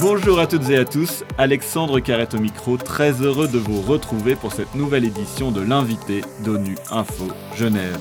Bonjour à toutes et à tous, Alexandre Carrette au micro, très heureux de vous retrouver pour cette nouvelle édition de l'invité d'ONU Info Genève.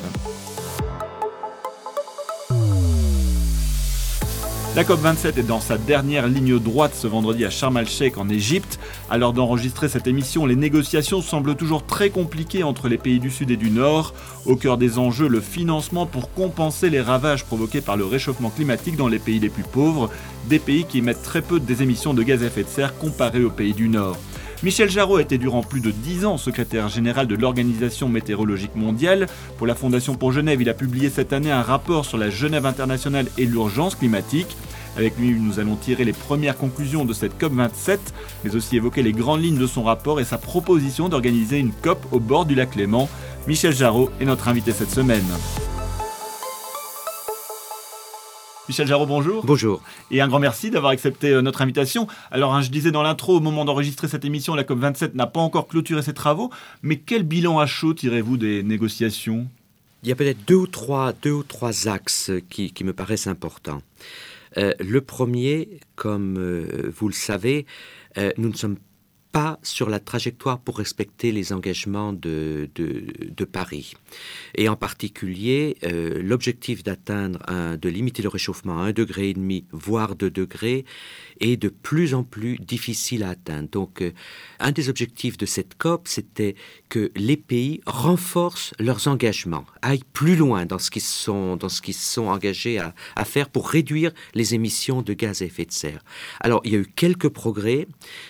La COP27 est dans sa dernière ligne droite ce vendredi à Sharm el-Sheikh en Égypte. À l'heure d'enregistrer cette émission, les négociations semblent toujours très compliquées entre les pays du Sud et du Nord. Au cœur des enjeux, le financement pour compenser les ravages provoqués par le réchauffement climatique dans les pays les plus pauvres, des pays qui émettent très peu des émissions de gaz à effet de serre comparés aux pays du Nord. Michel Jarreau était durant plus de 10 ans secrétaire général de l'Organisation météorologique mondiale. Pour la Fondation pour Genève, il a publié cette année un rapport sur la Genève internationale et l'urgence climatique. Avec lui, nous allons tirer les premières conclusions de cette COP27, mais aussi évoquer les grandes lignes de son rapport et sa proposition d'organiser une COP au bord du lac Léman. Michel Jarreau est notre invité cette semaine. Michel Jarreau, bonjour. Bonjour. Et un grand merci d'avoir accepté euh, notre invitation. Alors, hein, je disais dans l'intro, au moment d'enregistrer cette émission, la COP27 n'a pas encore clôturé ses travaux, mais quel bilan à chaud tirez-vous des négociations? Il y a peut-être deux ou trois, deux ou trois axes qui, qui me paraissent importants. Euh, le premier, comme euh, vous le savez, euh, nous ne sommes sur la trajectoire pour respecter les engagements de, Paris. Et en particulier, l'objectif d'atteindre, de limiter le réchauffement à 1,5 degré, voire 2 degrés, est de plus en plus difficile à atteindre. Donc, euh, un des objectifs de cette COP, c'était que les pays renforcent leurs engagements, aillent plus loin dans ce qu'ils sont, dans sont engagés à, faire pour réduire les émissions de gaz à effet de serre. Alors, il y a eu quelques progrès,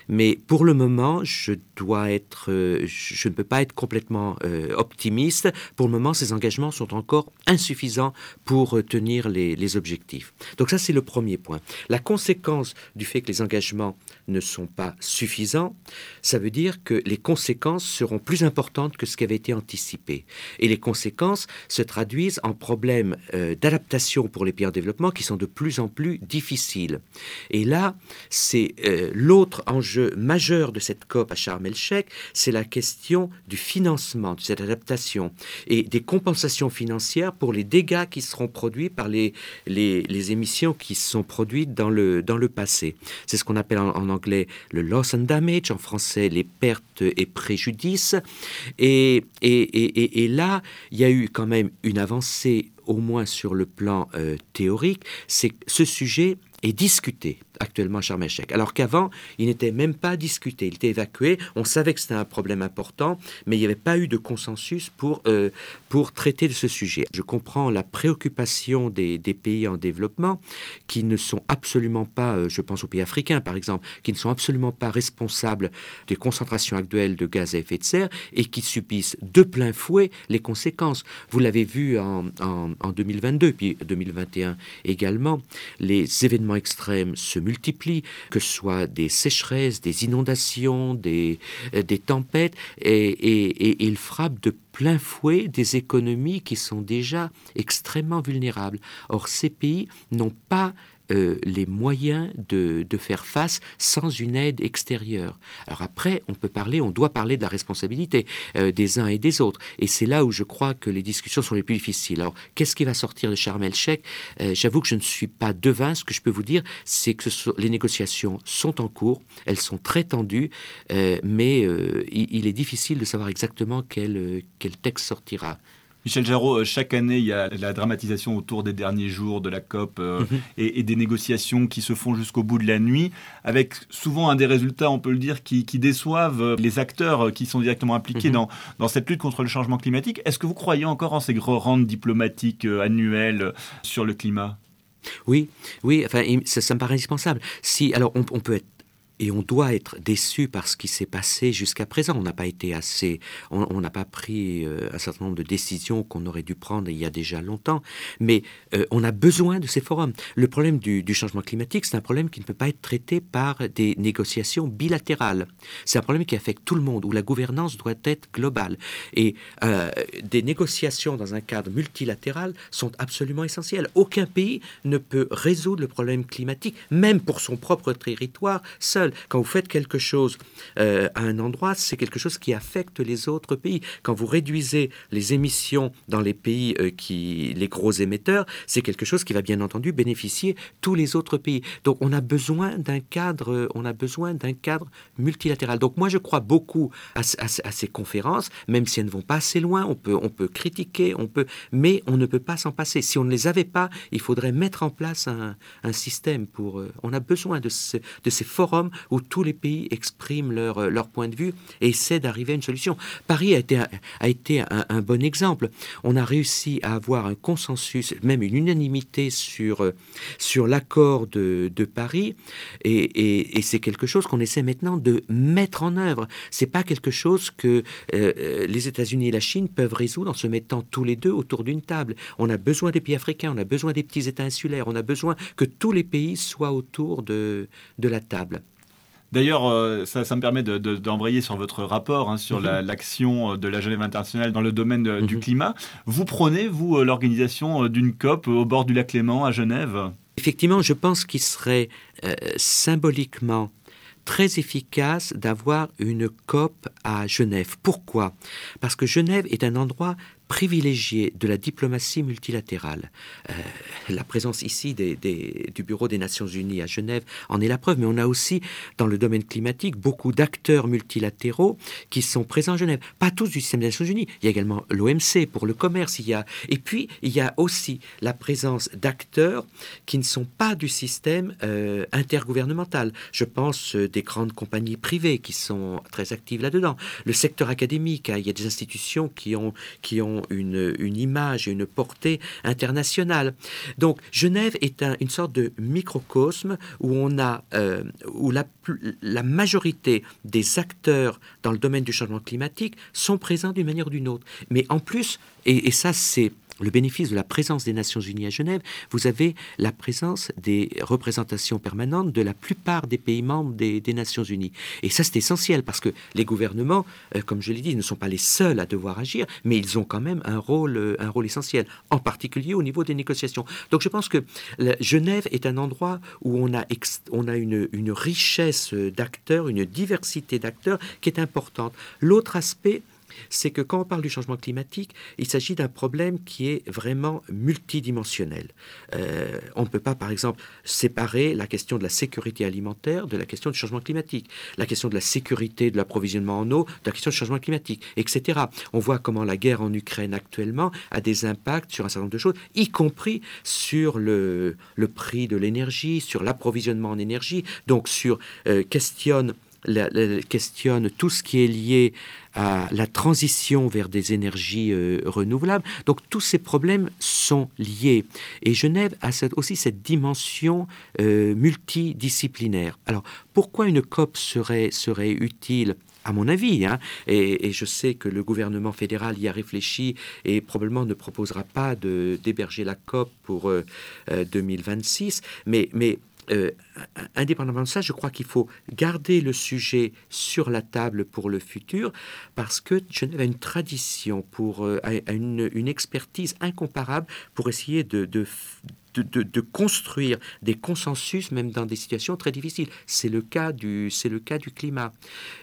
mais pour le moment, je dois être, euh, je ne peux pas être complètement euh, optimiste. Pour le moment, ces engagements sont encore insuffisants pour tenir les, objectifs. Donc ça, c'est le premier point. La conséquence du fait que les engagements ne sont pas suffisants, ça veut dire que les conséquences seront plus importantes que ce qui avait été anticipé. Et les conséquences se traduisent en problèmes euh, d'adaptation pour les pays en développement qui sont de plus en plus difficiles. Et là, c'est euh, l'autre enjeu majeur de cette COP à Sharm el-Sheikh, c'est la question du financement de cette adaptation et des compensations financières pour les dégâts qui seront produits par les, les, émissions qui sont produites dans le, dans le passé. C'est ce qu'on appelle en, anglais le loss and damage, en français les pertes et préjudices. Et, et, là, il y a eu quand même une avancée au moins sur le plan euh, théorique, c'est ce sujet est discuté actuellement Sharm el Alors qu'avant, il n'était même pas discuté. Il était évacué. On savait que c'était un problème important, mais il n'y avait pas eu de consensus pour, euh, pour traiter de ce sujet. Je comprends la préoccupation des, des, pays en développement qui ne sont absolument pas, euh, je pense aux pays africains par exemple, qui ne sont absolument pas responsables des concentrations actuelles de gaz à effet de serre et qui subissent de plein fouet les conséquences. Vous l'avez vu en, en, en 2022, puis 2021 également, les événements extrêmes se multiplient, que ce soit des sécheresses, des inondations, des, euh, des tempêtes, et, et, et ils de plein fouet des économies qui sont déjà extrêmement vulnérables. Or, ces pays n'ont pas euh, les moyens de, de, faire face sans une aide extérieure. Alors après, on peut parler, on doit parler de la responsabilité euh, des uns et des autres. Et c'est là où je crois que les discussions sont les plus difficiles. Alors, qu'est-ce qui va sortir de Sharm el-Sheikh? Euh, J'avoue que je ne suis pas devin. Ce que je peux vous dire, c'est que les négociations sont en cours, elles sont très tendues, mais il, il, est difficile de savoir exactement quel, quel texte sortira. Michel Jarreau, euh, chaque année, il y a la dramatisation autour des derniers jours de la COP euh, mhm. et, des négociations qui se font jusqu'au bout de la nuit, avec souvent un des résultats, on peut le dire, qui, déçoivent euh, les acteurs qui sont directement impliqués mhm. dans, dans cette lutte contre le changement climatique. Est-ce que vous croyez encore en ces grands rangs diplomatiques annuels sur le climat? Oui, oui, enfin, ça, ça me paraît indispensable. Si, alors, on, on peut être et on doit être déçu par ce qui s'est passé jusqu'à présent. On n'a pas été assez, on n'a pas pris euh, un certain nombre de décisions qu'on aurait dû prendre il y a déjà longtemps. Mais euh, on a besoin de ces forums. Le problème du, changement climatique, c'est un problème qui ne peut pas être traité par des négociations bilatérales. C'est un problème qui affecte tout le monde, où la gouvernance doit être globale. Et euh, des négociations dans un cadre multilatéral sont absolument essentielles. Aucun pays ne peut résoudre le problème climatique, même pour son propre territoire, seul. Quand vous faites quelque chose euh, à un endroit, c'est quelque chose qui affecte les autres pays. Quand vous réduisez les émissions dans les pays euh, qui, les gros émetteurs, c'est quelque chose qui va bien entendu bénéficier tous les autres pays. Donc on a besoin d'un cadre, on a besoin d'un cadre multilatéral. Donc moi je crois beaucoup à, ces conférences, même si elles ne vont pas assez loin. On peut, on peut critiquer, on peut, mais on ne peut pas s'en passer. Si on ne les avait pas, il faudrait mettre en place un, système pour. Euh, on a besoin de, de ces forums où tous les pays expriment leur, euh, leur point de vue et essaient d'arriver à une solution. Paris a été, a été un, bon exemple. On a réussi à avoir un consensus, même une unanimité sur, euh, sur l'accord de, de, Paris, et, et, c'est quelque chose qu'on essaie maintenant de mettre en œuvre. C'est pas quelque chose que les États-Unis et la Chine peuvent résoudre en se mettant tous les deux autour d'une table. On a besoin des pays africains, on a besoin des petits États insulaires, on a besoin que tous les pays soient autour de, de la table. D'ailleurs, euh, ça, me permet d'embrayer sur votre rapport hein, sur mhm. l'action euh, de la Genève internationale dans le domaine du mhm. climat. Vous prenez, vous, euh, l'organisation d'une COP au bord du lac Léman à Genève? Effectivement, je pense qu'il serait symboliquement très efficace d'avoir une COP à Genève. Pourquoi? Parce que Genève est un endroit privilégié de la diplomatie multilatérale. Euh, la présence ici du Bureau des Nations Unies à Genève en est la preuve, mais on a aussi dans le domaine climatique beaucoup d'acteurs multilatéraux qui sont présents à Genève. Pas tous du système des Nations Unies. Il y a également l'OMC pour le commerce. Il y a, et puis, il y a aussi la présence d'acteurs qui ne sont pas du système euh, intergouvernemental. Je pense euh, des grandes compagnies privées qui sont très actives là-dedans. Le secteur académique, hein, il y a des institutions qui ont une, image et une portée internationale. Donc Genève est une sorte de microcosme où on a euh, où la, la majorité des acteurs dans le domaine du changement climatique sont présents d'une manière ou d'une autre. Mais en plus, et ça c'est le bénéfice de la présence des Nations Unies à Genève, vous avez la présence des représentations permanentes de la plupart des pays membres des, Nations Unies. Et ça, c'est essentiel parce que les gouvernements, euh, comme je l'ai dit, ne sont pas les seuls à devoir agir, mais ils ont quand même un rôle, euh, un rôle essentiel, en particulier au niveau des négociations. Donc je pense que Genève est un endroit où on a, on a une, une richesse d'acteurs, une diversité d'acteurs qui est importante. L'autre aspect, c'est que quand on parle du changement climatique, il s'agit d'un problème qui est vraiment multidimensionnel. Euh, on ne peut pas, par exemple, séparer la question de la sécurité alimentaire de la question du changement climatique, la question de la sécurité de l'approvisionnement en eau de la question du changement climatique, etc. On voit comment la guerre en Ukraine actuellement a des impacts sur un certain nombre de choses, y compris sur le, prix de l'énergie, sur l'approvisionnement en énergie, donc sur euh, questionne questionne tout ce qui est lié à la transition vers des énergies euh, renouvelables. Donc tous ces problèmes sont liés. Et Genève a aussi cette dimension euh, multidisciplinaire. Alors pourquoi une COP serait, utile? À mon avis, hein, et, je sais que le gouvernement fédéral y a réfléchi et probablement ne proposera pas d'héberger la COP pour 2026, euh, mais euh, indépendamment de ça, je crois qu'il faut garder le sujet sur la table pour le futur, parce que Genève a une tradition, pour, euh, une, expertise incomparable pour essayer de, de, construire des consensus même dans des situations très difficiles. C'est le cas du, le cas du climat.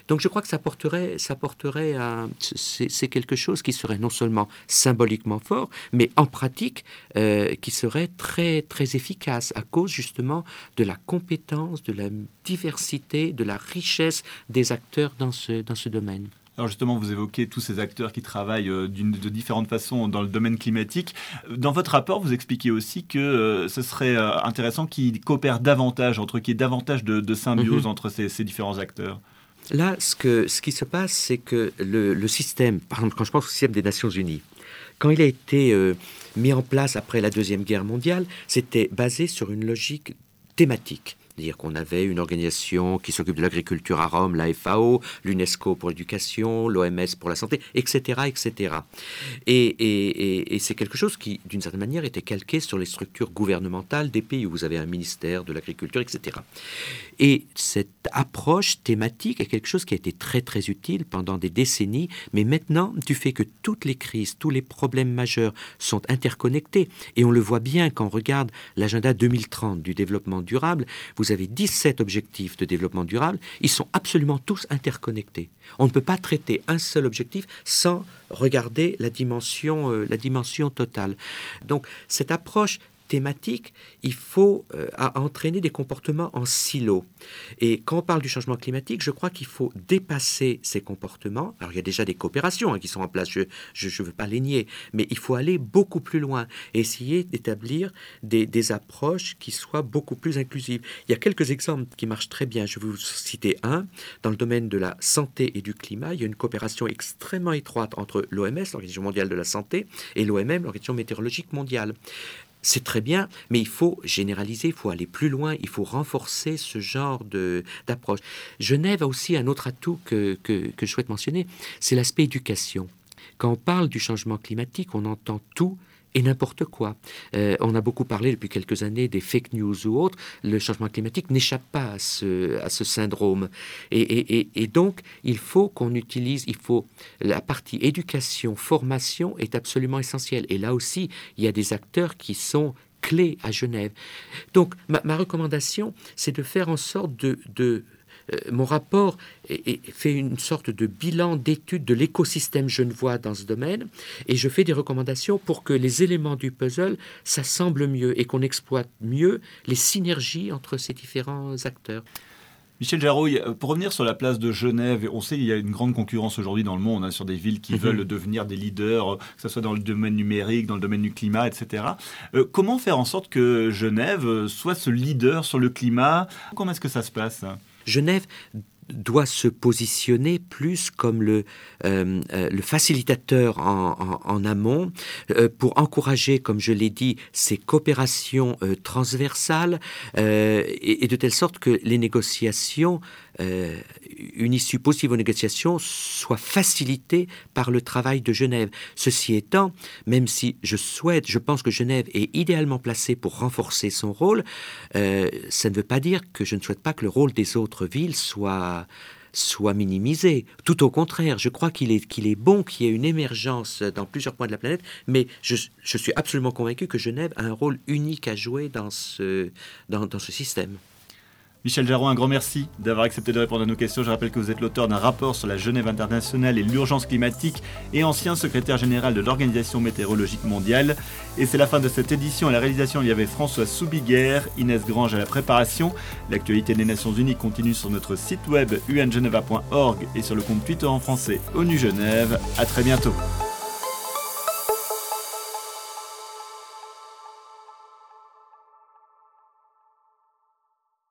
Donc je crois que ça porterait, ça porterait c'est, quelque chose qui serait non seulement symboliquement fort, mais en pratique euh, qui serait très très efficace à cause justement de la compétence, de la diversité, de la richesse des acteurs dans ce, dans ce domaine. Alors justement, vous évoquez tous ces acteurs qui travaillent euh, de différentes façons dans le domaine climatique. Dans votre rapport, vous expliquez aussi que euh, ce serait euh, intéressant qu'ils coopèrent davantage, entre qu'il y ait davantage de, symbiose mhm. entre ces, différents acteurs. Là, ce, que, ce qui se passe, c'est que le, système, par exemple, quand je pense au système des Nations Unies, quand il a été mis en place après la Deuxième Guerre mondiale, c'était basé sur une logique thématique dire qu'on avait une organisation qui s'occupe de l'agriculture à Rome, la FAO, l'UNESCO pour l'éducation, l'OMS pour la santé, etc. etc. Et, c'est quelque chose qui, d'une certaine manière, était calqué sur les structures gouvernementales des pays où vous avez un ministère de l'agriculture, etc. Et cette approche thématique est quelque chose qui a été très très utile pendant des décennies, mais maintenant, du fait que toutes les crises, tous les problèmes majeurs sont interconnectés, et on le voit bien quand on regarde l'agenda 2030 du développement durable, vous vous avez 17 objectifs de développement durable, ils sont absolument tous interconnectés. On ne peut pas traiter un seul objectif sans regarder la dimension, euh, la dimension totale. Donc cette approche thématique, il faut euh, entraîner des comportements en silo. Et quand on parle du changement climatique, je crois qu'il faut dépasser ces comportements. Alors il y a déjà des coopérations hein, qui sont en place, je ne veux pas les nier, mais il faut aller beaucoup plus loin et essayer d'établir des, des, approches qui soient beaucoup plus inclusives. Il y a quelques exemples qui marchent très bien. Je vais vous citer un. Dans le domaine de la santé et du climat, il y a une coopération extrêmement étroite entre l'OMS, l'Organisation mondiale de la santé, et l'OMM, l'Organisation météorologique mondiale c'est très bien, mais il faut généraliser, il faut aller plus loin, il faut renforcer ce genre d'approche. Genève a aussi un autre atout que, que je souhaite mentionner, c'est l'aspect éducation. Quand on parle du changement climatique, on entend tout et n'importe quoi. Euh, on a beaucoup parlé depuis quelques années des fake news ou autres. Le changement climatique n'échappe pas à ce, à ce syndrome. Et, donc, il faut qu'on utilise, il faut la partie éducation, formation est absolument essentielle. Et là aussi, il y a des acteurs qui sont clés à Genève. Donc, ma, ma recommandation, c'est de faire en sorte de euh, mon rapport fait une sorte de bilan d'étude de l'écosystème genevois dans ce domaine et je fais des recommandations pour que les éléments du puzzle s'assemblent mieux et qu'on exploite mieux les synergies entre ces différents acteurs. Michel Jarouille, euh, pour revenir sur la place de Genève, on sait qu'il y a une grande concurrence aujourd'hui dans le monde hein, sur des villes qui mhm. veulent devenir des leaders, euh, que ce soit dans le domaine numérique, dans le domaine du climat, etc. comment faire en sorte que Genève soit ce leader sur le climat? Comment est-ce que ça se passe? Genève doit se positionner plus comme le, euh, euh, facilitateur en, amont euh, pour encourager, comme je l'ai dit, ces coopérations transversales et, de telle sorte que les négociations, une issue possible aux négociations, soit facilitée par le travail de Genève. Ceci étant, même si je souhaite, je pense que Genève est idéalement placée pour renforcer son rôle, ça ne veut pas dire que je ne souhaite pas que le rôle des autres villes soit soit minimisé. Tout au contraire, je crois qu'il est, qu'il est bon qu'il y ait une émergence dans plusieurs points de la planète, mais je, suis absolument convaincu que Genève a un rôle unique à jouer dans ce, dans ce système. Michel Jarron, un grand merci d'avoir accepté de répondre à nos questions. Je rappelle que vous êtes l'auteur d'un rapport sur la Genève internationale et l'urgence climatique et ancien secrétaire général de l'Organisation météorologique mondiale. Et c'est la fin de cette édition. À la réalisation, il y avait François Soubiguerre, Inès Grange à la préparation. L'actualité des Nations Unies continue sur notre site web ungeneva.org et sur le compte Twitter en français ONU Genève. À très bientôt.